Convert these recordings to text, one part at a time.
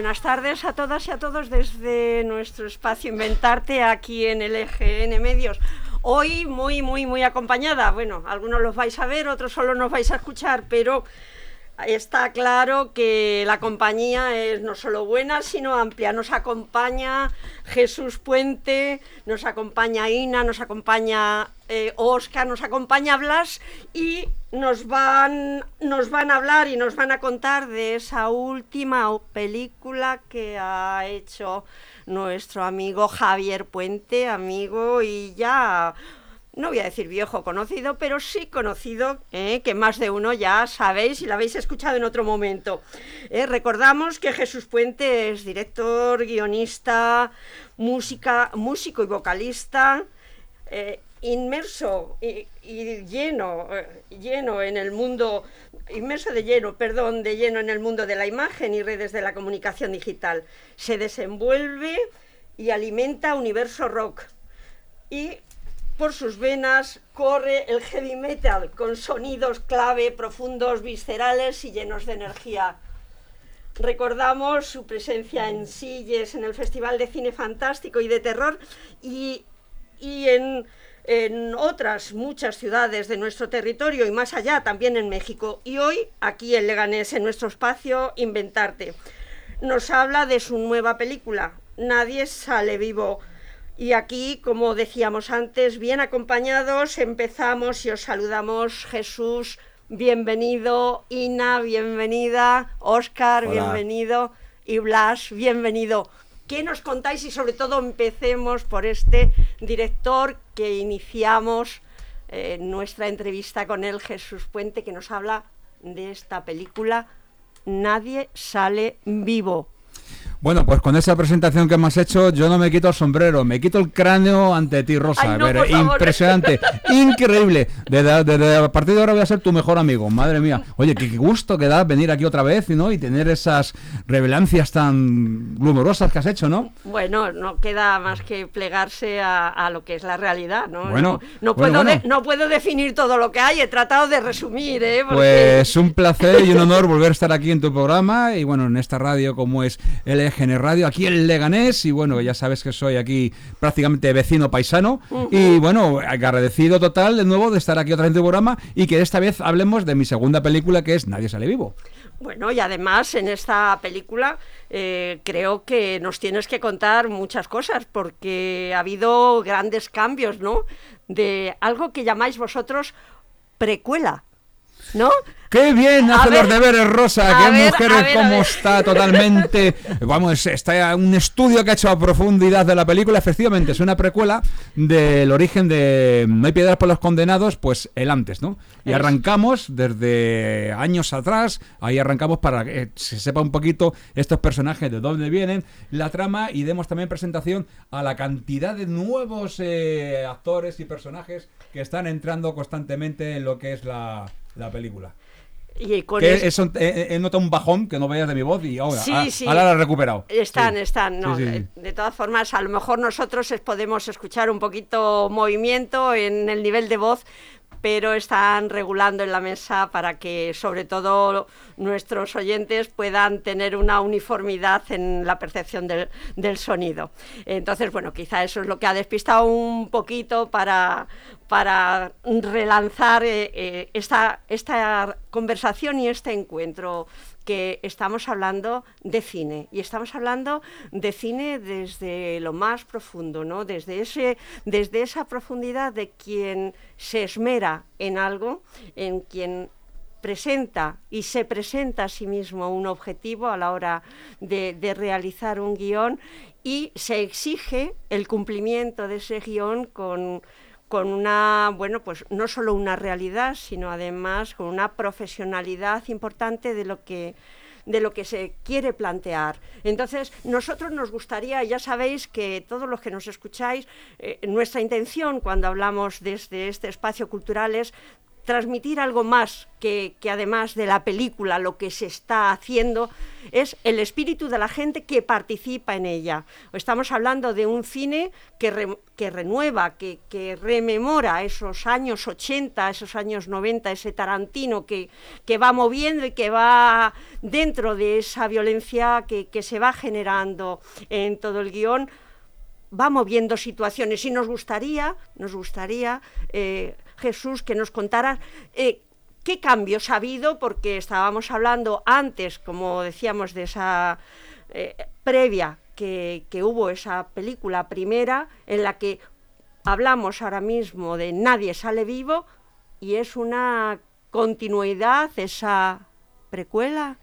Buenas tardes a todas y a todos desde nuestro espacio Inventarte aquí en el EGN Medios. Hoy muy, muy, muy acompañada. Bueno, algunos los vais a ver, otros solo nos vais a escuchar, pero está claro que la compañía es no solo buena, sino amplia. Nos acompaña Jesús Puente, nos acompaña Ina, nos acompaña Oscar, eh, nos acompaña Blas y nos van, nos van a hablar y nos van a contar de esa última película que ha hecho nuestro amigo Javier Puente, amigo y ya no voy a decir viejo conocido, pero sí conocido, eh, que más de uno ya sabéis y lo habéis escuchado en otro momento. Eh, recordamos que Jesús Puente es director, guionista, música, músico y vocalista, eh, inmerso y, lleno, lleno en el mundo, inmerso de lleno, perdón, de lleno en el mundo de la imagen y redes de la comunicación digital. Se desenvuelve y alimenta Universo Rock. Y por sus venas corre el heavy metal con sonidos clave, profundos, viscerales y llenos de energía. Recordamos su presencia en Silles, en el Festival de Cine Fantástico y de Terror y, en, en otras muchas ciudades de nuestro territorio y más allá, también en México. Y hoy, aquí en Leganés, en nuestro espacio Inventarte, nos habla de su nueva película, Nadie sale vivo y aquí, como decíamos antes, bien acompañados, empezamos y os saludamos Jesús, bienvenido, Ina, bienvenida, Oscar, bienvenido y Blas, bienvenido. ¿Qué nos contáis? Y sobre todo empecemos por este director iniciamos eh, nuestra entrevista con él, Jesús Puente, que nos habla de esta película Nadie sale vivo. Bueno, pues con esa presentación que me has hecho, yo no me quito el sombrero, me quito el cráneo ante ti, Rosa. impresionante, increíble. Desde, a partir de ahora voy a ser tu mejor amigo, madre mía. Oye, qué, gusto que da venir aquí otra vez ¿no? y tener esas revelancias tan glumorosas que has hecho, ¿no? Bueno, no queda más que plegarse a, lo que es la realidad, ¿no? Bueno, no, puedo no puedo definir todo lo que hay, he tratado de resumir, ¿eh? Pues un placer y un honor volver a estar aquí en tu programa y bueno, en esta radio como es el GN Radio, aquí en Leganés, y bueno, ya sabes que soy aquí prácticamente vecino paisano, y bueno, agradecido total de nuevo de estar aquí otra vez en tu programa, y que esta vez hablemos de mi segunda película, que es Nadie sale vivo. Bueno, y además en esta película eh, creo que nos tienes que contar muchas cosas, porque ha habido grandes cambios, ¿no? De algo que llamáis vosotros precuela. ¿No? Qué bien hace los deberes, Rosa. Qué mujer, cómo está totalmente. Vamos, está un estudio que ha hecho a profundidad de la película. Efectivamente, es una precuela del origen de No hay piedras por los condenados, pues el antes, ¿no? Y arrancamos desde años atrás. Ahí arrancamos para que se sepa un poquito estos personajes de dónde vienen, la trama y demos también presentación a la cantidad de nuevos eh, actores y personajes que están entrando constantemente en lo que es la la película. Y con que eso, he, notado un bajón que no veas de mi voz y ahora, sí, ah, ahora la he recuperado. Están, están. No, de, de, todas formas, a lo mejor nosotros podemos escuchar un poquito movimiento en el nivel de voz, pero están regulando en la mesa para que sobre todo nuestros oyentes puedan tener una uniformidad en la percepción del, sonido. Entonces, bueno, quizá eso es lo que ha despistado un poquito para, para relanzar eh, eh, esta, esta conversación y este encuentro que estamos hablando de cine y estamos hablando de cine desde lo más profundo, ¿no? Desde ese desde esa profundidad de quien se esmera en algo, en quien presenta y se presenta a sí mismo un objetivo a la hora de, de realizar un guion y se exige el cumplimiento de ese guion con con una, bueno, pues no solo una realidad, sino además con una profesionalidad importante de lo que de lo que se quiere plantear. Entonces, nosotros nos gustaría, ya sabéis que todos los que nos escucháis, eh, nuestra intención cuando hablamos desde este espacio cultural es transmitir algo más que, además de la película, lo que se está haciendo es el espíritu de la gente que participa en ella. Estamos hablando de un cine que, que renueva, que, rememora esos años 80, esos años 90, ese Tarantino que, que va moviendo y que va dentro de esa violencia que, se va generando en todo el guion va moviendo situaciones y nos gustaría, nos gustaría eh, Jesús que nos contara eh, qué cambios ha habido, porque estábamos hablando antes, como decíamos, de esa eh, previa que, hubo esa película primera, en la que hablamos ahora mismo de Nadie sale vivo, y es una continuidad, esa precuela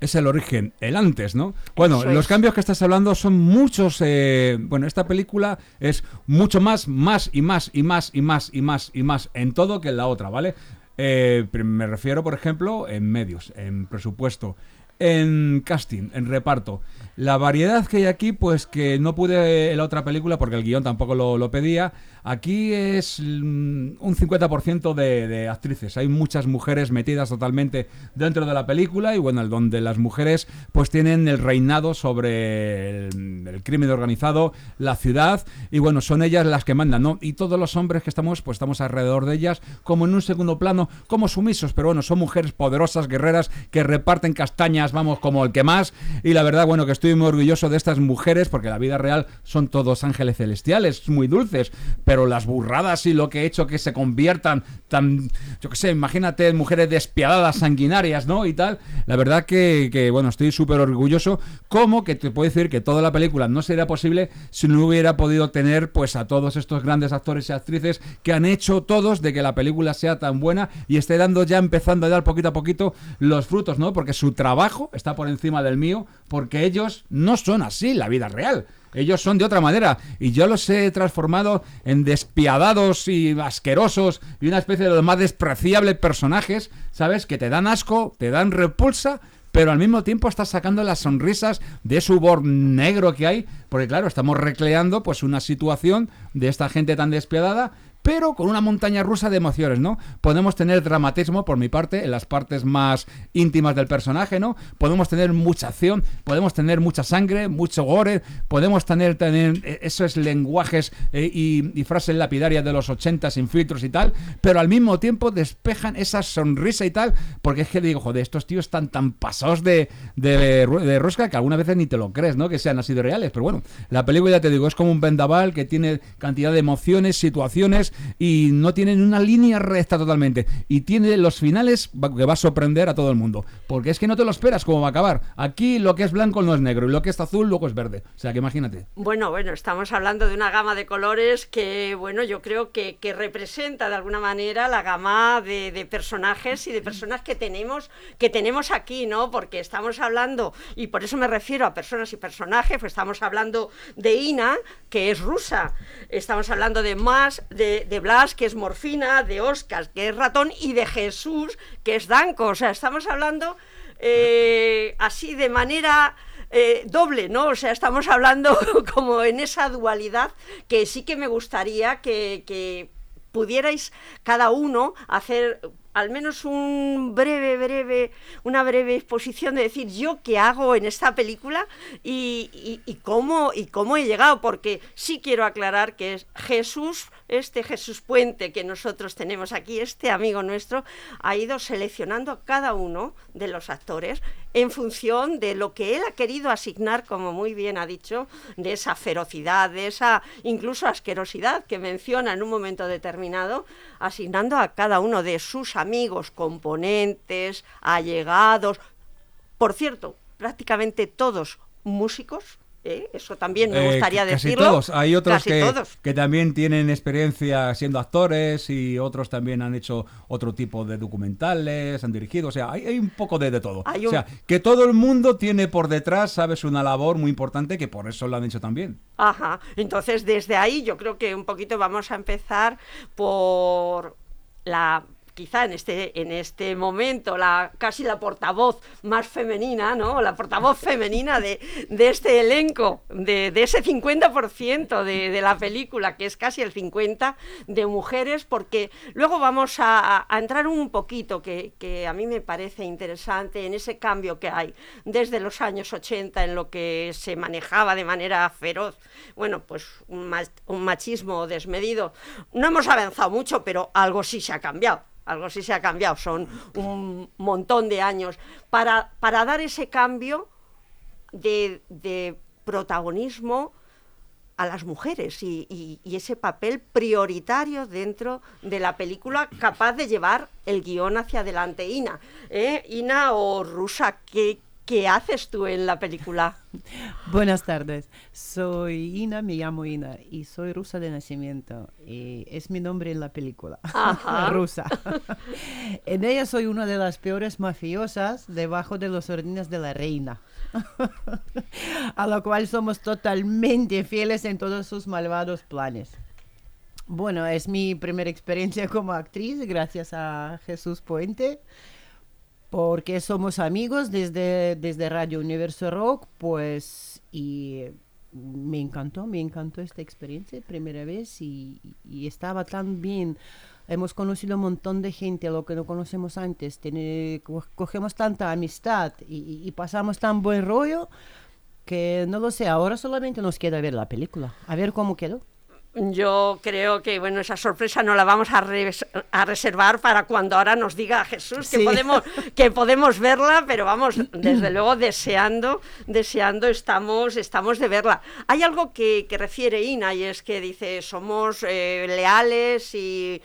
es el origen, el antes, ¿no? Bueno, los cambios que estás hablando son muchos. Eh, bueno, esta película es mucho más, más y más y más y más y más y más en todo que en la otra, ¿vale? Eh, me refiero, por ejemplo, en medios, en presupuesto, en casting, en reparto. La variedad que hay aquí, pues que no pude en la otra película porque el guion tampoco lo, pedía. Aquí es mm, un 50% de, de, actrices. Hay muchas mujeres metidas totalmente dentro de la película y bueno, donde las mujeres pues tienen el reinado sobre el, crimen organizado, la ciudad y bueno, son ellas las que mandan, ¿no? Y todos los hombres que estamos, pues estamos alrededor de ellas como en un segundo plano, como sumisos, pero bueno, son mujeres poderosas, guerreras que reparten castañas, vamos, como el que más y la verdad, bueno, que estoy muy orgulloso de estas mujeres porque la vida real son todos ángeles celestiales, muy dulces, pero las burradas y lo que he hecho que se conviertan tan, yo qué sé, imagínate mujeres despiadadas, sanguinarias, ¿no? Y tal. La verdad que, bueno, estoy súper orgulloso. Como que te puedo decir que toda la película no sería posible si no hubiera podido tener pues a todos estos grandes actores y actrices que han hecho todos de que la película sea tan buena y esté dando ya empezando a dar poquito a poquito los frutos, ¿no? Porque su trabajo está por encima del mío, porque ellos no son así la vida real. Ellos son de otra manera y yo los he transformado en despiadados y asquerosos y una especie de los más despreciables personajes, ¿sabes? Que te dan asco, te dan repulsa, pero al mismo tiempo estás sacando las sonrisas de ese humor negro que hay, porque claro, estamos recreando pues una situación de esta gente tan despiadada pero con una montaña rusa de emociones, ¿no? Podemos tener dramatismo, por mi parte, en las partes más íntimas del personaje, ¿no? Podemos tener mucha acción, podemos tener mucha sangre, mucho gore, podemos tener, tener eh, esos lenguajes eh, y, frases lapidarias de los 80 sin filtros y tal, pero al mismo tiempo despejan esa sonrisa y tal, porque es que digo, joder, estos tíos están tan pasados de, de, de rosca que algunas veces ni te lo crees, ¿no? Que sean así de reales, pero bueno, la película, ya te digo, es como un vendaval que tiene cantidad de emociones, situaciones, y no tienen una línea recta totalmente. Y tiene los finales que va a sorprender a todo el mundo. Porque es que no te lo esperas cómo va a acabar. Aquí lo que es blanco no es negro y lo que es azul luego es verde. O sea que imagínate. Bueno, bueno, estamos hablando de una gama de colores que, bueno, yo creo que, que representa de alguna manera la gama de, personajes y de personas que tenemos, que tenemos aquí, ¿no? Porque estamos hablando, y por eso me refiero a personas y personajes, pues estamos hablando de Ina, que es rusa. Estamos hablando de más, de, de, Blas, que es morfina, de Oscar, que es ratón, y de Jesús, que es Danco. O sea, estamos hablando eh, así de manera... Eh, doble, ¿no? O sea, estamos hablando como en esa dualidad que sí que me gustaría que, que pudierais cada uno hacer al menos un breve, breve, una breve exposición de decir yo qué hago en esta película y, cómo, y cómo he llegado, porque sí quiero aclarar que es Jesús, este Jesús Puente que nosotros tenemos aquí, este amigo nuestro, ha ido seleccionando a cada uno de los actores en función de lo que él ha querido asignar, como muy bien ha dicho, de esa ferocidad, de esa incluso asquerosidad que menciona en un momento determinado, asignando a cada uno de sus amigos, componentes, allegados, por cierto, prácticamente todos músicos, ¿Eh? Eso también me eh, gustaría decirlo. Todos. Hay otros que, que, también tienen experiencia siendo actores y otros también han hecho otro tipo de documentales, han dirigido. O sea, hay, un poco de, de todo. O sea, que todo el mundo tiene por detrás, sabes, una labor muy importante que por eso lo han hecho también. Ajá. Entonces, desde ahí yo creo que un poquito vamos a empezar por la quizá en este, en este momento la, casi la portavoz más femenina, ¿no? La portavoz femenina de, este elenco, de, ese 50% de, de, la película, que es casi el 50% de mujeres, porque luego vamos a, entrar un poquito, que, que, a mí me parece interesante, en ese cambio que hay desde los años 80 en lo que se manejaba de manera feroz, bueno, pues un, un machismo desmedido. No hemos avanzado mucho, pero algo sí se ha cambiado algo sí se ha cambiado, son un montón de años, para, para dar ese cambio de, protagonismo a las mujeres y, ese papel prioritario dentro de la película capaz de llevar el guion hacia adelante. Ina, ¿eh? Ina o Rusa, ¿qué, ¿Qué haces tú en la película? Buenas tardes, soy Ina, me llamo Ina y soy rusa de nacimiento y es mi nombre en la película, rusa. en ella soy una de las peores mafiosas debajo de los órdenes de la reina, a la cual somos totalmente fieles en todos sus malvados planes. Bueno, es mi primera experiencia como actriz gracias a Jesús Puente porque somos amigos desde, desde Radio Universo Rock, pues, y me encantó, me encantó esta experiencia, primera vez, y, estaba tan bien. Hemos conocido un montón de gente, lo que no conocemos antes, Tiene, cogemos tanta amistad y, y pasamos tan buen rollo que no lo sé, ahora solamente nos queda ver la película, a ver cómo quedó. Yo creo que bueno esa sorpresa no la vamos a, a reservar para cuando ahora nos diga Jesús que podemos que podemos verla, pero vamos desde luego deseando deseando estamos estamos de verla. Hay algo que, refiere Ina y es que dice somos eh, leales y,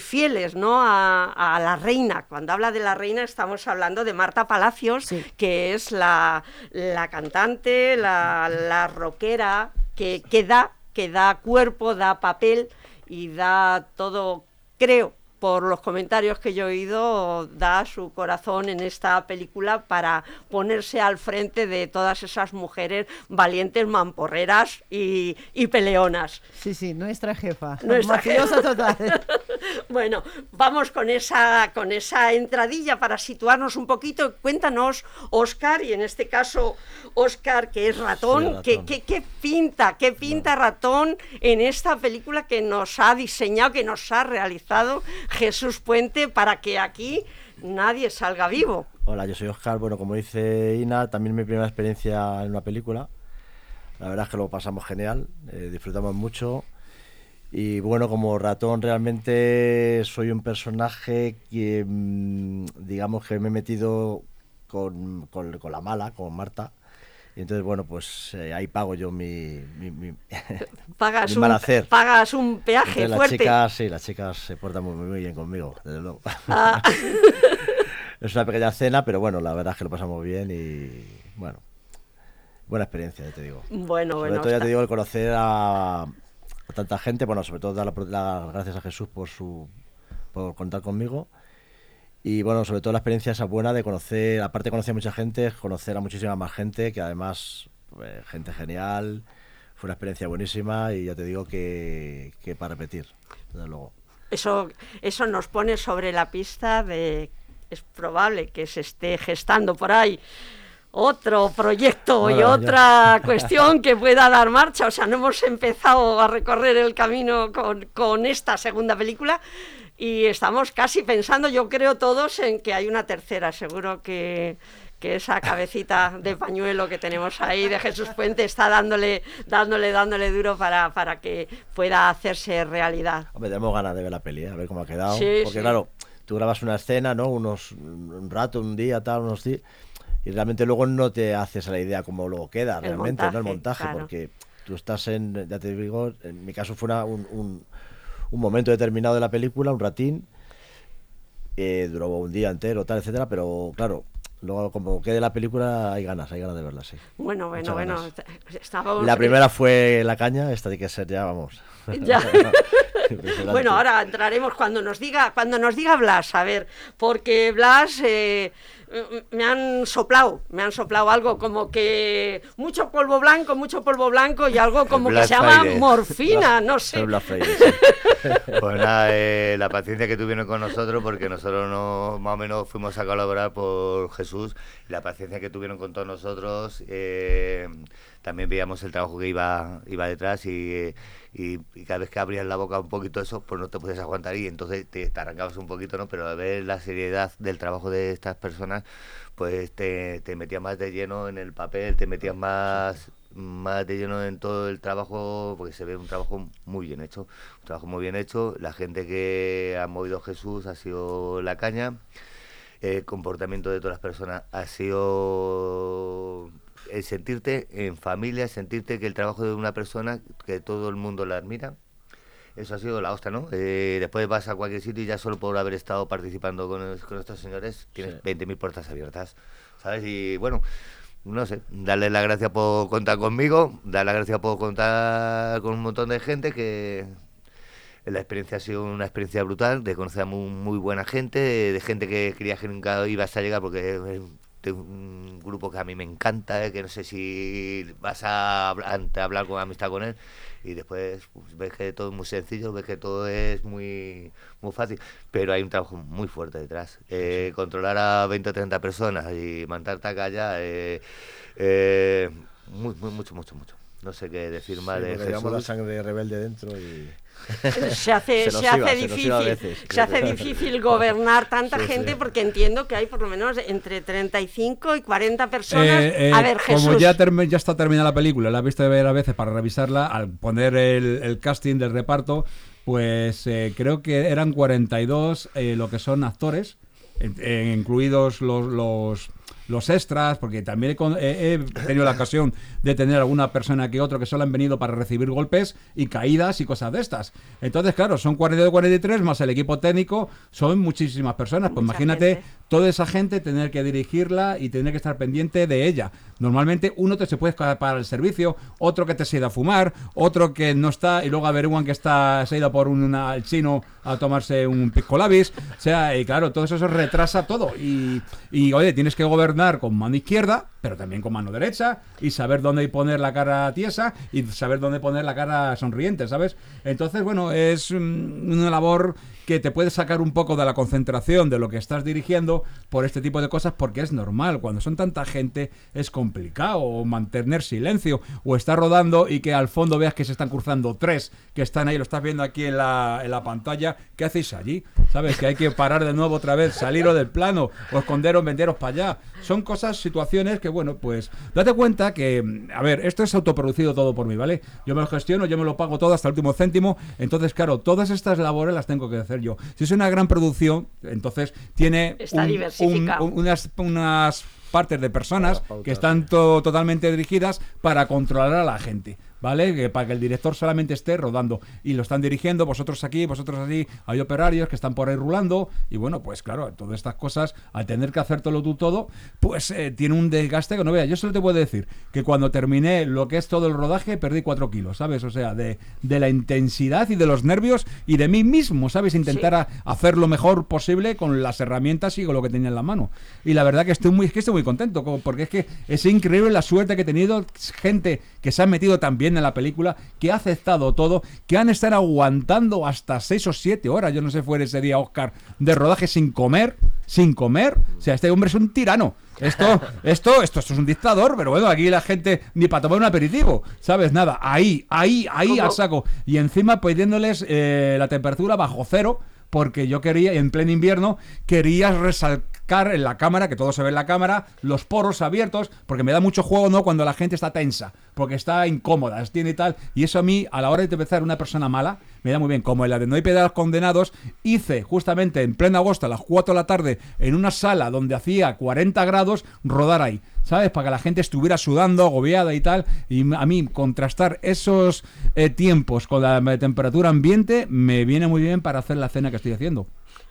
fieles no a, la reina. Cuando habla de la reina estamos hablando de Marta Palacios que es la, la cantante, la, la rockera que, que da que da cuerpo, da papel y da todo, creo, por los comentarios que yo he oído, da su corazón en esta película para ponerse al frente de todas esas mujeres valientes, mamporreras y, peleonas. Sí, sí, nuestra jefa. Nuestra jefa. total. bueno, vamos con esa, con esa entradilla para situarnos un poquito. Cuéntanos, Oscar, y en este caso, Oscar, que es ratón, ¿qué, pinta, qué pinta ratón en esta película que nos ha diseñado, que nos ha realizado Jesús Puente para que aquí nadie salga vivo. Hola, yo soy Oscar. Bueno, como dice Ina, también mi primera experiencia en una película. La verdad es que lo pasamos genial, eh, disfrutamos mucho. Y bueno, como ratón realmente soy un personaje que, mm, digamos que me he metido con, con, con la mala, con Marta y entonces, bueno, pues eh, ahí pago yo mi, mi, pagas un, hacer. Pagas un peaje fuerte. Las chicas, sí, las chicas se portan muy, bien conmigo, desde luego. Ah. es una pequeña cena, pero bueno, la verdad es que lo pasamos bien y bueno, buena experiencia, ya te digo. Bueno, sobre bueno. Todo, ya te digo, el conocer a, tanta gente, bueno, sobre todo dar las gracias a Jesús por su por contar conmigo y bueno, sobre todo la experiencia esa buena de conocer, aparte de conocer a mucha gente, conocer a muchísima más gente, que además, pues, gente genial, fue una experiencia buenísima y ya te digo que, que para repetir, desde luego. Eso, eso nos pone sobre la pista de, es probable que se esté gestando por ahí otro proyecto y otra cuestión que pueda dar marcha. O sea, no hemos empezado a recorrer el camino con, con esta segunda película, y estamos casi pensando, yo creo todos, en que hay una tercera. Seguro que, esa cabecita de pañuelo que tenemos ahí de Jesús Puente está dándole, dándole, dándole duro para, para que pueda hacerse realidad. Hombre, tenemos ganas de ver la peli, ¿eh? a ver cómo ha quedado. porque claro, tú grabas una escena, ¿no? Unos, un rato, un día, tal, unos días, y realmente luego no te haces a la idea cómo luego queda realmente, ¿no? El montaje, porque tú estás en, ya te digo, en mi caso fue un un momento determinado de la película, un ratín, eh, duró un día entero, tal, etcétera, pero claro, luego como quede la película hay ganas, hay ganas de verla, sí. Bueno, bueno, bueno, La primera fue La Caña, esta tiene que ser ya, vamos. Ya. bueno, ahora entraremos cuando nos diga, cuando nos diga Blas, a ver, porque Blas eh, me han soplado, me han soplado algo como que mucho polvo blanco, mucho polvo blanco y algo como que se llama morfina, no sé. pues nada, eh, la paciencia que tuvieron con nosotros, porque nosotros no, más o menos fuimos a colaborar por Jesús, la paciencia que tuvieron con todos nosotros, eh, también veíamos el trabajo que iba, iba detrás y, y, cada vez que abrías la boca un poquito eso, pues no te puedes aguantar y entonces te, te arrancabas un poquito, ¿no? Pero a ver la seriedad del trabajo de estas personas, pues te, te metías más de lleno en el papel, te metías más más de lleno en todo el trabajo, porque se ve un trabajo muy bien hecho, un trabajo muy bien hecho. La gente que ha movido Jesús ha sido la caña, el comportamiento de todas las personas ha sido el sentirte en familia, sentirte que el trabajo de una persona, que todo el mundo la admira, eso ha sido la hostia, ¿no? Eh, después vas a cualquier sitio y ya solo por haber estado participando con, con estos señores tienes 20.000 puertas abiertas, ¿sabes? Y bueno, no sé, darle la gracia por contar conmigo, dar la gracia por contar con un montón de gente que la experiencia ha sido una experiencia brutal, de conocer a muy, muy buena gente, de gente que creía que nunca ibas a llegar porque es un grupo que a mí me encanta, eh, que no sé si vas a, a hablar con amistad con él y después pues, ves que todo es muy sencillo, ves que todo es muy, muy fácil, pero hay un trabajo muy fuerte detrás. Eh, controlar a 20 o 30 personas y mandarte a callar, eh, eh, muy, muy, mucho, mucho, mucho. No sé qué decir más de Jesús. la sangre rebelde dentro y... se hace, se, hace difícil, se, hace difícil gobernar tanta gente porque entiendo que hay por lo menos entre 35 y 40 personas. Eh, eh, a ver, Jesús. Como ya, ya está terminada la película, la he visto ver a veces para revisarla, al poner el, casting del reparto, pues eh, creo que eran 42 lo que son actores, incluidos los, los los extras, porque también he, tenido la ocasión de tener alguna persona que otro que solo han venido para recibir golpes y caídas y cosas de estas. Entonces, claro, son 42 43 más el equipo técnico, son muchísimas personas. Pues imagínate toda esa gente tener que dirigirla y tener que estar pendiente de ella. Normalmente uno te se puede escapar al servicio, otro que te se ha ido a fumar, otro que no está y luego a ver un que está se ha ido por un chino a tomarse un pisco labis. O sea, y claro, todo eso, retrasa todo. Y, y oye, tienes que gobernar con mano izquierda, pero también con mano derecha y saber dónde poner la cara tiesa y saber dónde poner la cara sonriente, ¿sabes? Entonces, bueno, es una labor que te puede sacar un poco de la concentración de lo que estás dirigiendo por este tipo de cosas porque es normal. Cuando son tanta gente es complicado mantener silencio o estar rodando y que al fondo veas que se están cruzando tres que están ahí, lo estás viendo aquí en la, en la pantalla. ¿Qué hacéis allí? ¿Sabes? Que hay que parar de nuevo otra vez, saliros del plano o esconderos, venderos para allá. Son cosas, situaciones que, bueno, pues date cuenta que, a ver, esto es autoproducido todo por mí, ¿vale? Yo me lo gestiono, yo me lo pago todo hasta el último céntimo. Entonces, claro, todas estas labores las tengo que hacer yo. Si es una gran producción, entonces tiene unas, unas partes de personas que están totalmente dirigidas para controlar a la gente. ¿vale? para que el director solamente esté rodando y lo están dirigiendo, vosotros aquí, vosotros allí, hay operarios que están por ahí rulando y bueno, pues claro, todas estas cosas, al tener que hacer todo tú todo, pues eh, tiene un desgaste que no vea. Yo solo te puedo decir que cuando terminé lo que es todo el rodaje perdí cuatro kilos, ¿sabes? O sea, de, de la intensidad y de los nervios y de mí mismo, ¿sabes? Intentar hacer lo mejor posible con las herramientas y con lo que tenía en la mano. Y la verdad que estoy muy, es que estoy muy contento, porque es que es increíble la suerte que he tenido, gente que se ha metido también en la película, que ha aceptado todo, que han estado aguantando hasta 6 o 7 horas, yo no sé, fue ese día Oscar, de rodaje sin comer, sin comer. O sea, este hombre es un tirano. Esto, esto, esto, es un dictador, pero bueno, aquí la gente ni para tomar un aperitivo, ¿sabes? Nada, ahí, ahí, ahí al saco. Y encima pidiéndoles eh, la temperatura bajo cero, porque yo quería, en pleno invierno, quería resaltar en la cámara, que todo se ve en la cámara, los poros abiertos, porque me da mucho juego, ¿no? Cuando la gente está tensa, porque está incómoda, tiene tal, y eso a mí, a la hora de empezar una persona mala, me da muy bien. Como en la de No hay piedad condenados, hice justamente en pleno agosto a las 4 de la tarde, en una sala donde hacía 40 grados, rodar ahí. ¿sabes? Para que la gente estuviera sudando, agobiada y tal. Y a mí contrastar esos eh, tiempos con la temperatura ambiente me viene muy bien para hacer la cena que estoy haciendo.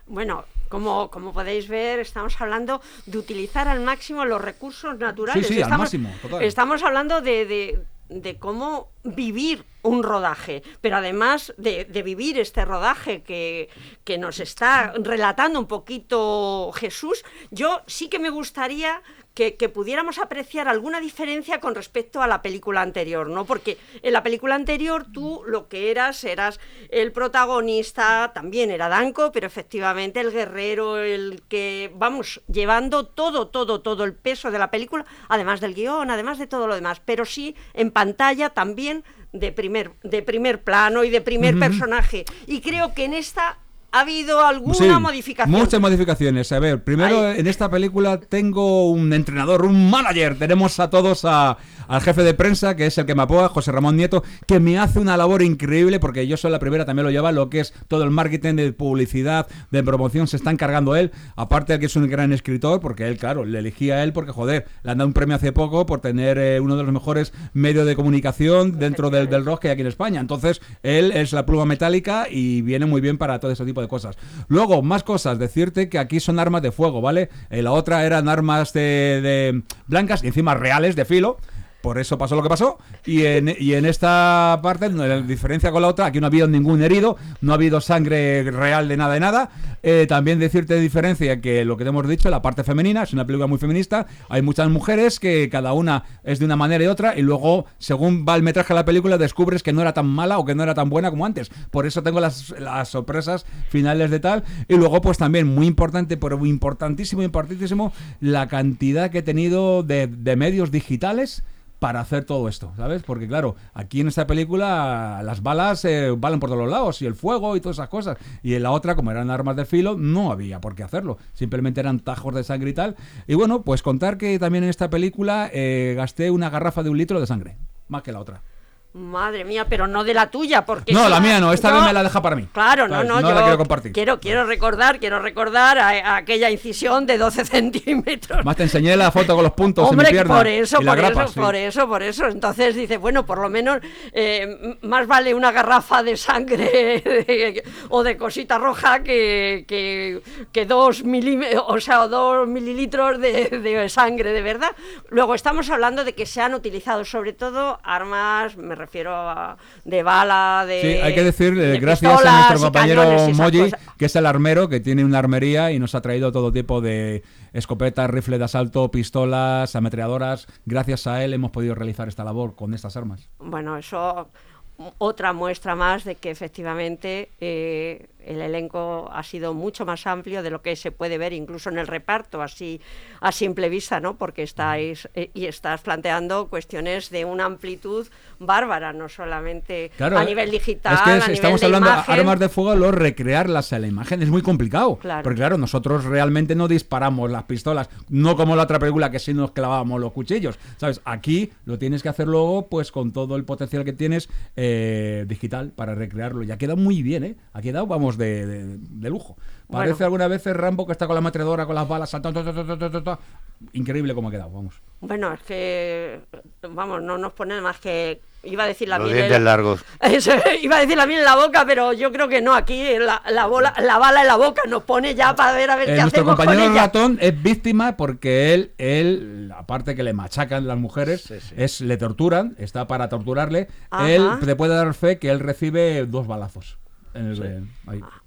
Bueno, como, como podéis ver, estamos hablando de utilizar al máximo los recursos naturales. Sí, sí, estamos, al máximo, Estamos hablando de, de cómo vivir un rodaje, pero además de, vivir este rodaje que, que, nos está relatando un poquito Jesús, yo sí que me gustaría que, pudiéramos apreciar alguna diferencia con respecto a la película anterior, ¿no? Porque en la película anterior tú lo que eras, eras el protagonista, también era Danko, pero efectivamente el guerrero, el que, vamos, llevando todo, todo, todo el peso de la película, además del guion, además de todo lo demás, pero sí en pantalla también de primer, de primer plano y de primer personaje. Y creo que en esta ha habido alguna modificación. Muchas modificaciones. A ver, primero en esta película tengo un entrenador, un manager. Tenemos a todos a, al jefe de prensa, que es el que me apoya, José Ramón Nieto, que me hace una labor increíble, porque yo soy la primera, también lo lleva, lo que es todo el marketing de publicidad, de promoción, se está encargando él. Aparte de que es un gran escritor, porque él, claro, le elegía a él porque, joder, le han dado un premio hace poco por tener eh, uno de los mejores medios de comunicación dentro del, del rock que hay aquí en España. Entonces, él es la pluma metálica y viene muy bien para todo ese tipo de cosas. Luego, más cosas, decirte que aquí son armas de fuego, ¿vale? Eh, la otra eran armas de, de blancas y encima reales de filo por eso pasó lo que pasó. Y en, y en esta parte, en diferencia con la otra, aquí no ha habido ningún herido, no ha habido sangre real de nada de nada. Eh, también decirte de diferencia que lo que te hemos dicho, la parte femenina, es una película muy feminista. Hay muchas mujeres que cada una es de una manera y otra, y luego, según va el metraje de la película, descubres que no era tan mala o que no era tan buena como antes. Por eso tengo las, las sorpresas finales de tal. Y luego, pues también, muy importante, pero importantísimo, importantísimo, la cantidad que he tenido de medios digitales para hacer todo esto, ¿sabes? Porque claro, aquí en esta película las balas eh, valen por todos lados y el fuego y todas esas cosas. Y en la otra, como eran armas de filo, no había por qué hacerlo. Simplemente eran tajos de sangre y tal. Y bueno, pues contar que también en esta película eh, gasté una garrafa de un litro de sangre, más que la otra. Madre mía, pero no de la tuya, porque... No, la mía no, esta vez me la deja para mí. Claro, no, no, yo la quiero compartir. Quiero, quiero recordar, quiero recordar a, aquella incisión de 12 centímetros. Más te enseñé la foto con los puntos Hombre, en mi por eso, por eso, por eso, por eso. Entonces dice, bueno, por lo menos eh, más vale una garrafa de sangre o de cosita roja que, que, dos, o sea, dos mililitros de, de, sangre, de verdad. Luego estamos hablando de que se han utilizado sobre todo armas, me refiero a de bala, de. Sí, hay que decir eh, gracias a nuestro compañero Moji, que es el armero, que tiene una armería y nos ha traído todo tipo de escopetas, rifle de asalto, pistolas, ametralladoras. Gracias a él hemos podido realizar esta labor con estas armas. Bueno, eso otra muestra más de que efectivamente eh, el elenco ha sido mucho más amplio de lo que se puede ver incluso en el reparto, así a simple vista, ¿no? Porque estáis eh, y estás planteando cuestiones de una amplitud bárbara, no solamente a nivel digital. Es que estamos hablando de armas de fuego, lo recrearlas a la imagen es muy complicado. Porque claro, nosotros realmente no disparamos las pistolas, no como la otra película que sí nos clavábamos los cuchillos. ¿Sabes? Aquí lo tienes que hacer luego, pues con todo el potencial que tienes eh, digital para recrearlo. Y ha quedado muy bien, ¿eh? Ha quedado, vamos, de, lujo. Parece alguna vez Rambo que está con la matredora, con las balas, saltando, increíble como ha quedado, vamos. Bueno, es que, vamos, no nos pone más que iba a decir la Los dientes largos. iba a decir la miel en la boca, pero yo creo que no. Aquí la, la, bola, la bala en la boca nos pone ya para ver a ver eh, qué nuestro hacemos compañero con ratón es víctima porque él, él, aparte que le machacan las mujeres, es le torturan, está para torturarle. Él te puede dar fe que él recibe dos balazos.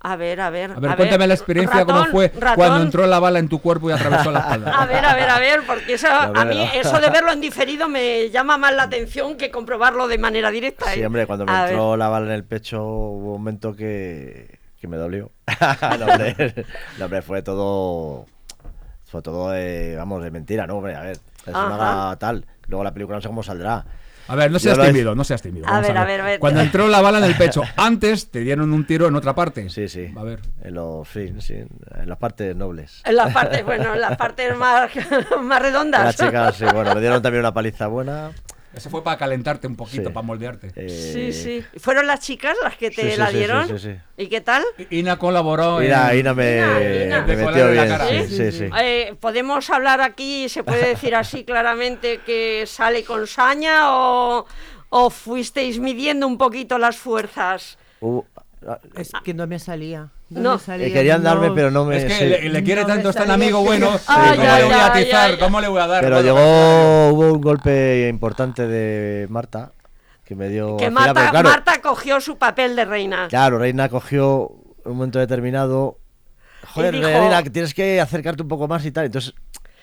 A ver, a ver. A ver, cuéntame la experiencia, cómo fue cuando entró la bala en tu cuerpo y atravesó la espalda. A ver, a ver, a ver, porque eso, a, mí eso de verlo en diferido me llama más la atención que comprobarlo de manera directa. Sí, ¿eh? hombre, cuando me entró la bala en el pecho hubo un momento que, que me dolió. no, hombre, fue todo. Fue todo, de, vamos, de mentira, ¿no? Hombre, a ver, es una tal. Luego la película no sé cómo saldrá. A ver, no seas tímido, no seas tímido. A ver, a ver, a ver. Cuando entró la bala en el pecho, antes te dieron un tiro en otra parte. Sí, sí. A ver. En los, sí, sí, en las partes nobles. En las partes, bueno, en las partes más, más redondas. Las chicas, sí, bueno, me dieron también una paliza buena. Ese fue para calentarte un poquito, para moldearte. Eh, sí, sí. ¿Fueron las chicas las que te la dieron? Sí, sí, ¿Y qué tal? Ina colaboró. Ina, Ina me, me metió bien. Sí, sí, eh, ¿Podemos hablar aquí, se puede decir así claramente, que sale con saña o, o fuisteis midiendo un poquito las fuerzas? Es que no me salía. No, Me salía, querían darme, pero no me. Es que le, quiere tanto, está el amigo bueno. ¿Cómo le voy a atizar? ¿Cómo le voy a dar? Pero llegó, hubo un golpe importante de Marta. Que me dio. Que Marta, Marta cogió su papel de reina. Claro, reina cogió un momento determinado. Joder, reina, que tienes que acercarte un poco más y tal. Entonces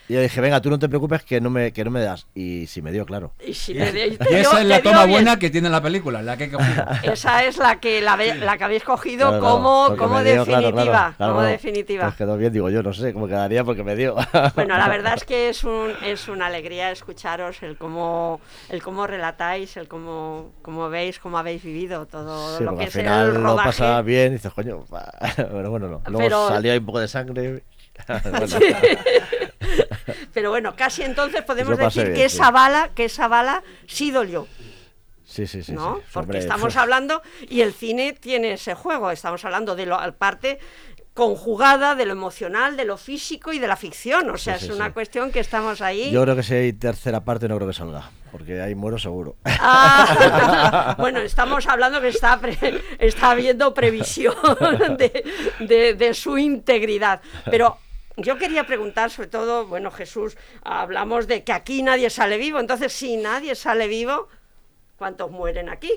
y yo dije, venga, tú no te preocupes que no me, que no me das. Y sí me dio, claro. Y, esa es la toma buena que tiene la película, la que he cogido. Esa es la que, la, la que habéis cogido como, como definitiva. como definitiva. Pues quedó bien, digo yo, no sé cómo quedaría porque me dio. Bueno, la verdad es que es, un, es una alegría escucharos el cómo, el cómo relatáis, el cómo, cómo veis, cómo habéis vivido todo lo que al final el rodaje. lo pasa bien y dices, coño, bueno, bueno, no. Luego Pero... salía un poco de sangre. Pero bueno, casi entonces podemos decir que esa bala, que esa bala sí dolió. Sí, sí, sí. ¿no? Porque estamos hablando, y el cine tiene ese juego, estamos hablando de la parte conjugada de lo emocional, de lo físico y de la ficción. O sea, es una cuestión que estamos ahí. Yo creo que si hay tercera parte no creo que salga, porque ahí muero seguro. Ah, bueno, estamos hablando que está, está habiendo previsión de, de, su integridad. Pero yo quería preguntar, sobre todo, bueno, Jesús, hablamos de que aquí nadie sale vivo, entonces si nadie sale vivo, ¿cuántos mueren aquí?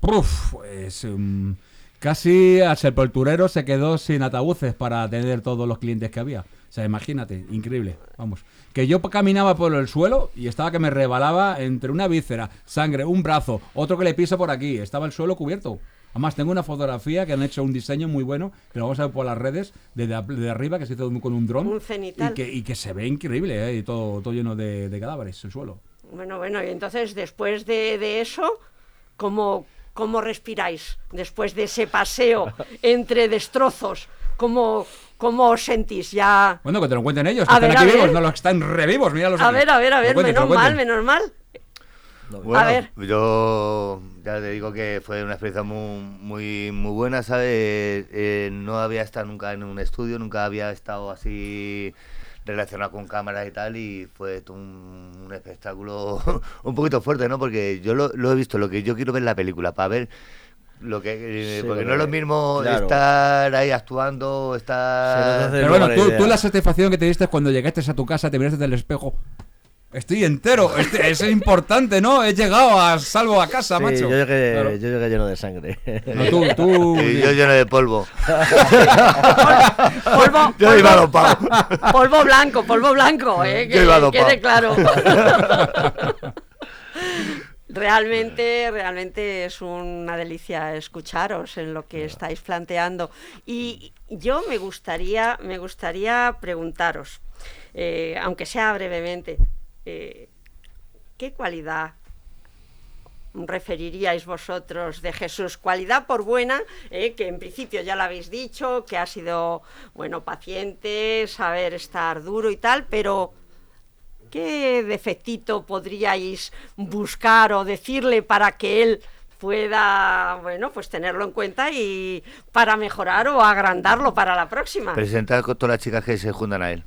Uf, pues um, casi al sepulturero se quedó sin ataúdes para atender todos los clientes que había. O sea, imagínate, increíble, vamos. Que yo caminaba por el suelo y estaba que me rebalaba entre una víscera, sangre, un brazo, otro que le piso por aquí, estaba el suelo cubierto. Además, tengo una fotografía que han hecho un diseño muy bueno, que lo vamos a ver por las redes, desde arriba, que se hizo con un dron. Un cenital. Y que, y que se ve increíble, ¿eh? y todo, todo lleno de, cadáveres, el suelo. Bueno, bueno, y entonces después de, eso, ¿cómo, ¿cómo respiráis? Después de ese paseo entre destrozos, ¿cómo, ¿Cómo os sentís ya? Bueno, que te lo cuenten ellos, que están aquí vivos, no los están revivos, míralos. A ver, a ver, a ver, menos mal, menos mal. Bueno, a ver. yo ya te digo que fue una experiencia muy, muy, muy buena, ¿sabes? Eh, no había estado nunca en un estudio, nunca había estado así relacionado con cámaras y tal, y fue un, espectáculo un poquito fuerte, ¿no? Porque yo lo, he visto, lo que yo quiero ver la película, para ver lo que eh, porque no es lo mismo estar ahí actuando estar pero bueno tú, tú, la satisfacción que te diste cuando llegaste a tu casa te miraste del espejo Estoy entero, este, es importante, ¿no? He llegado a salvo a casa, macho. Yo llegué, yo llegué lleno de sangre. No, tú, tú... yo lleno de polvo. polvo, yo iba dopado. Polvo blanco, polvo blanco, ¿eh? Que, yo iba quede claro. Realmente, realmente es una delicia escucharos en lo que estáis planteando. Y yo me gustaría, me gustaría preguntaros, eh, aunque sea brevemente, eh, ¿qué cualidad referiríais vosotros de Jesús? Cualidad por buena, eh, que en principio ya lo habéis dicho, que ha sido, bueno, paciente, saber estar duro y tal, pero ¿qué defectito podríais buscar o decirle para que él pueda, bueno, pues tenerlo en cuenta y para mejorar o agrandarlo para la próxima? Presentar con todas las chicas que se juntan a él.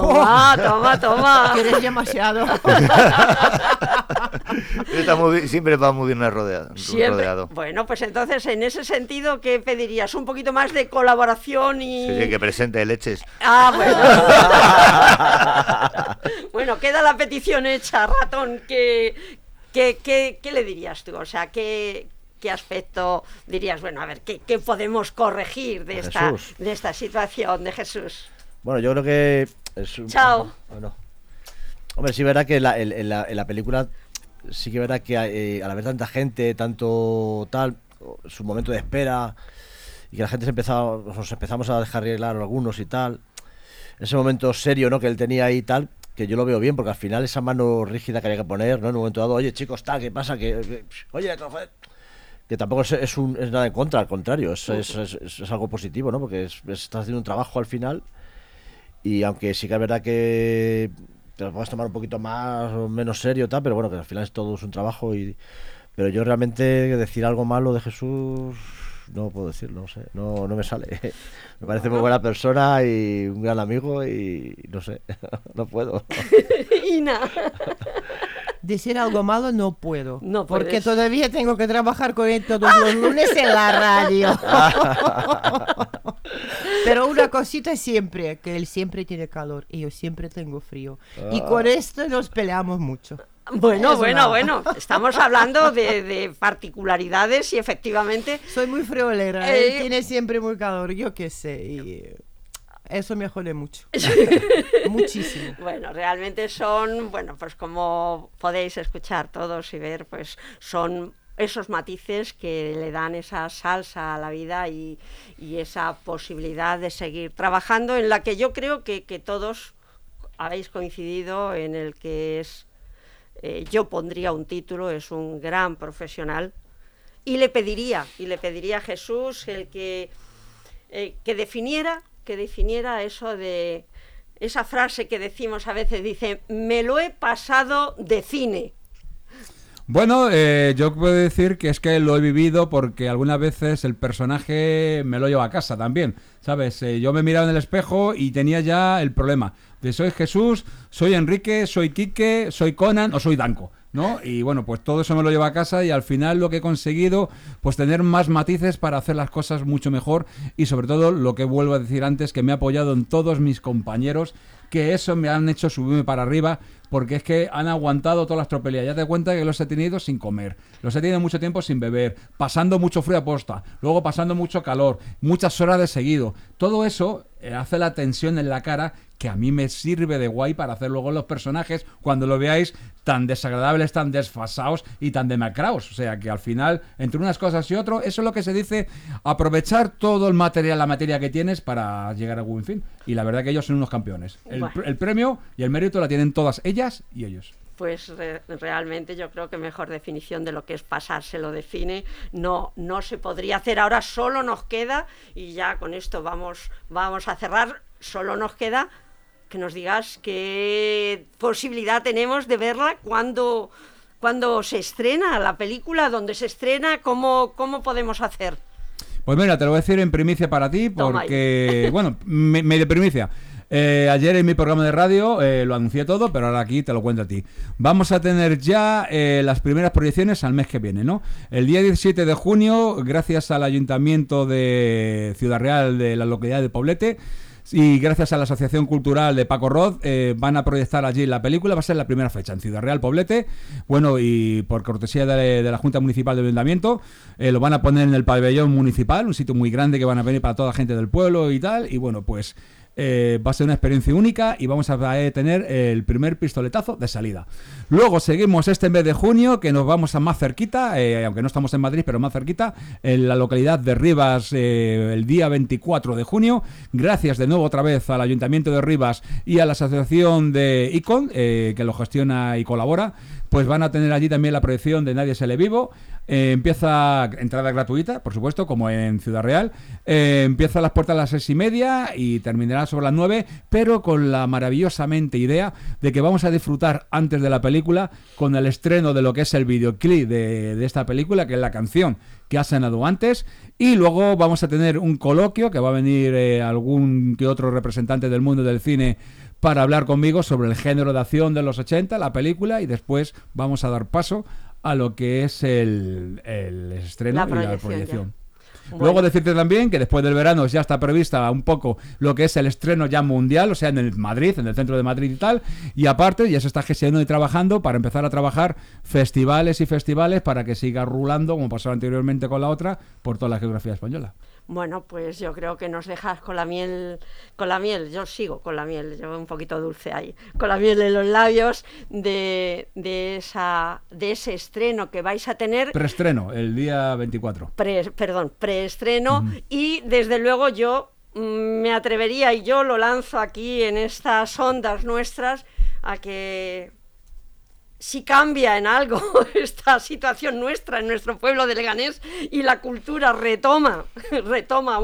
Toma, toma, toma. Eres demasiado. siempre va muy bien rodeado, Bueno, pues entonces en ese sentido, ¿qué pedirías? ¿Un poquito más de colaboración y...? Sí, que presente leches. Ah, bueno. bueno, queda la petición hecha, ratón. ¿Qué, qué, le dirías tú? O sea, ¿qué, qué aspecto dirías? Bueno, a ver, ¿qué, podemos corregir de esta, de esta situación de Jesús? Bueno, yo creo que Chao. Hombre, sí, verá que la, en, la, película sí que verá que eh, al haber tanta gente, tanto tal, su momento de espera y que la gente se empezaba, nos empezamos a dejar arreglar algunos y tal, ese momento serio ¿no? que él tenía ahí y tal, que yo lo veo bien, porque al final esa mano rígida que había que poner, ¿no? En un momento dado, oye chicos, tal, ¿qué pasa? Que, oye, que tampoco es, un, es nada en contra, al contrario, es, es, algo positivo, ¿no? Porque estás haciendo un trabajo al final y aunque sí que es verdad que te lo puedes tomar un poquito más o menos serio, tal, pero bueno, que al final es todo es un trabajo. y Pero yo realmente decir algo malo de Jesús no puedo decirlo, no sé, no, no me sale. me parece muy buena persona y un gran amigo y no sé, no puedo. Ina. Decir algo malo no puedo. No Porque todavía tengo que trabajar con él todos los lunes en la radio. Pero una cosita siempre, que él siempre tiene calor y yo siempre tengo frío. Y ah. con esto nos peleamos mucho. Bueno, bueno, bueno. Estamos hablando de, particularidades y efectivamente. Soy muy friolera. Él eh, tiene siempre muy calor, yo qué sé. Y eso me mucho. Muchísimo. Bueno, realmente son, bueno, pues como podéis escuchar todos y ver, pues son esos matices que le dan esa salsa a la vida y, esa posibilidad de seguir trabajando en la que yo creo que, todos habéis coincidido en el que es, eh, yo pondría un título, es un gran profesional y le pediría, y le pediría a Jesús el que, eh, que definiera que definiera eso de esa frase que decimos a veces, dice, me lo he pasado de cine. Bueno, eh, yo puedo decir que es que lo he vivido porque algunas veces el personaje me lo llevo a casa también, ¿sabes? Eh, yo me he mirado en el espejo y tenía ya el problema de soy Jesús, soy Enrique, soy Quique, soy Conan o soy Danco. ¿No? Y bueno, pues todo eso me lo llevo a casa y al final lo que he conseguido, pues tener más matices para hacer las cosas mucho mejor y sobre todo lo que vuelvo a decir antes, que me he apoyado en todos mis compañeros, que eso me han hecho subirme para arriba porque es que han aguantado todas las tropelías. Ya te cuenta que los he tenido sin comer, los he tenido mucho tiempo sin beber, pasando mucho frío a posta, luego pasando mucho calor, muchas horas de seguido. Todo eso eh, hace la tensión en la cara que a mí me sirve de guay para hacer luego los personajes cuando lo veáis tan desagradables, tan desfasados y tan demacrados. O sea que al final, entre unas cosas y otras, eso es lo que se dice, aprovechar todo el material, la materia que tienes para llegar a buen fin. Y la verdad que ellos son unos campeones. El, premio y el mérito la tienen todas ellas y ellos pues realmente yo creo que mejor definición de lo que es pasarse lo define no no se podría hacer ahora solo nos queda y ya con esto vamos vamos a cerrar solo nos queda que nos digas qué posibilidad tenemos de verla cuando, cuando se estrena la película, dónde se estrena, cómo, cómo podemos hacer. Pues mira, te lo voy a decir en primicia para ti, porque, bueno, medio primicia. Eh, ayer en mi programa de radio eh, lo anuncié todo, pero ahora aquí te lo cuento a ti. Vamos a tener ya eh, las primeras proyecciones al mes que viene, ¿no? El día 17 de junio, gracias al Ayuntamiento de Ciudad Real de la localidad de Poblete, y gracias a la Asociación Cultural de Paco Rod eh, van a proyectar allí la película. Va a ser la primera fecha en Ciudad Real, Poblete. Bueno, y por cortesía de, la Junta Municipal de Ayuntamiento, eh, lo van a poner en el pabellón municipal, un sitio muy grande que van a venir para toda la gente del pueblo y tal. Y bueno, pues eh, va a ser una experiencia única y vamos a eh, tener el primer pistoletazo de salida. Luego seguimos este mes de junio, que nos vamos a más cerquita, eh, aunque no estamos en Madrid, pero más cerquita, en la localidad de Rivas, el día 24 de junio. Gracias de nuevo otra vez al Ayuntamiento de Rivas y a la Asociación de ICON, que lo gestiona y colabora pues van a tener allí también la proyección de Nadie se le vivo. Eh, empieza entrada gratuita, por supuesto, como en Ciudad Real. Eh, empieza las puertas a las seis y media y terminará sobre las nueve, pero con la maravillosamente idea de que vamos a disfrutar antes de la película con el estreno de lo que es el videoclip de, esta película, que es la canción que ha sonado antes. Y luego vamos a tener un coloquio que va a venir eh, algún que otro representante del mundo del cine para hablar conmigo sobre el género de acción de los 80, la película, y después vamos a dar paso a lo que es el, estreno y la proyección. Luego decirte también que después del verano ya está prevista un poco lo que es el estreno ya mundial, o sea, en el Madrid, en el centro de Madrid y tal. Y aparte ya se está gestionando y trabajando para empezar a trabajar festivales y festivales para que siga rulando, como pasó anteriormente con la otra, por toda la geografía española. Bueno, pues yo creo que nos dejas con la miel, con la miel, yo sigo con la miel, llevo un poquito dulce ahí, con la miel en los labios de, de, esa, de ese estreno que vais a tener. Preestreno, el día 24. perdón, preestreno y desde luego yo mm, me atrevería y yo lo lanzo aquí en estas ondas nuestras a que si cambia en algo esta situación nuestra en nuestro pueblo de Leganés y la cultura retoma, retoma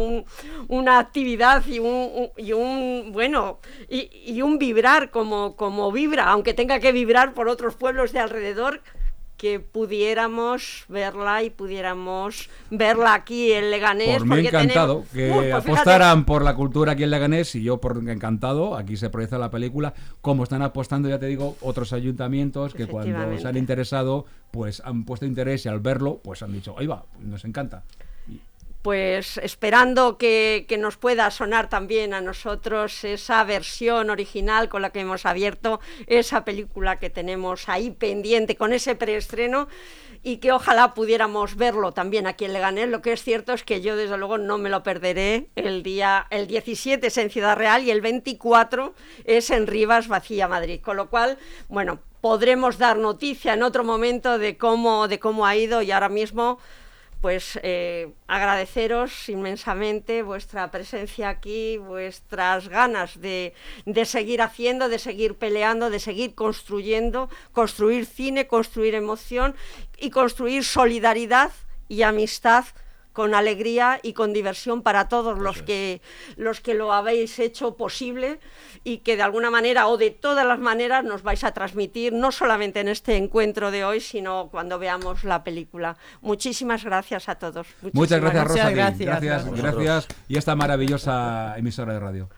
una actividad y un, y un bueno y, un vibrar como, como vibra, aunque tenga que vibrar por otros pueblos de alrededor, que pudiéramos verla y pudiéramos verla aquí en Leganés. Por mí encantado, que pues apostaran por la cultura aquí en Leganés y yo por encantado, aquí se proyecta la película, como están apostando, ya te digo, otros ayuntamientos que cuando se han interesado, pues han puesto interés y al verlo, pues han dicho, ahí va, nos encanta pues esperando que, nos pueda sonar también a nosotros esa versión original con la que hemos abierto esa película que tenemos ahí pendiente con ese preestreno y que ojalá pudiéramos verlo también aquí en Leganés. Lo que es cierto es que yo desde luego no me lo perderé. El día el 17 es en Ciudad Real y el 24 es en Rivas Vacía Madrid, con lo cual, bueno, podremos dar noticia en otro momento de cómo de cómo ha ido y ahora mismo pues eh, agradeceros inmensamente vuestra presencia aquí, vuestras ganas de, de, seguir haciendo, de seguir peleando, de seguir construyendo, construir cine, construir emoción y construir solidaridad y amistad con alegría y con diversión para todos los que, los que lo habéis hecho posible y que de alguna manera o de todas las maneras nos vais a transmitir, no solamente en este encuentro de hoy, sino cuando veamos la película. Muchísimas gracias a todos. Muchas gracias, Rosa. Gracias, gracias, gracias. Y esta maravillosa emisora de radio.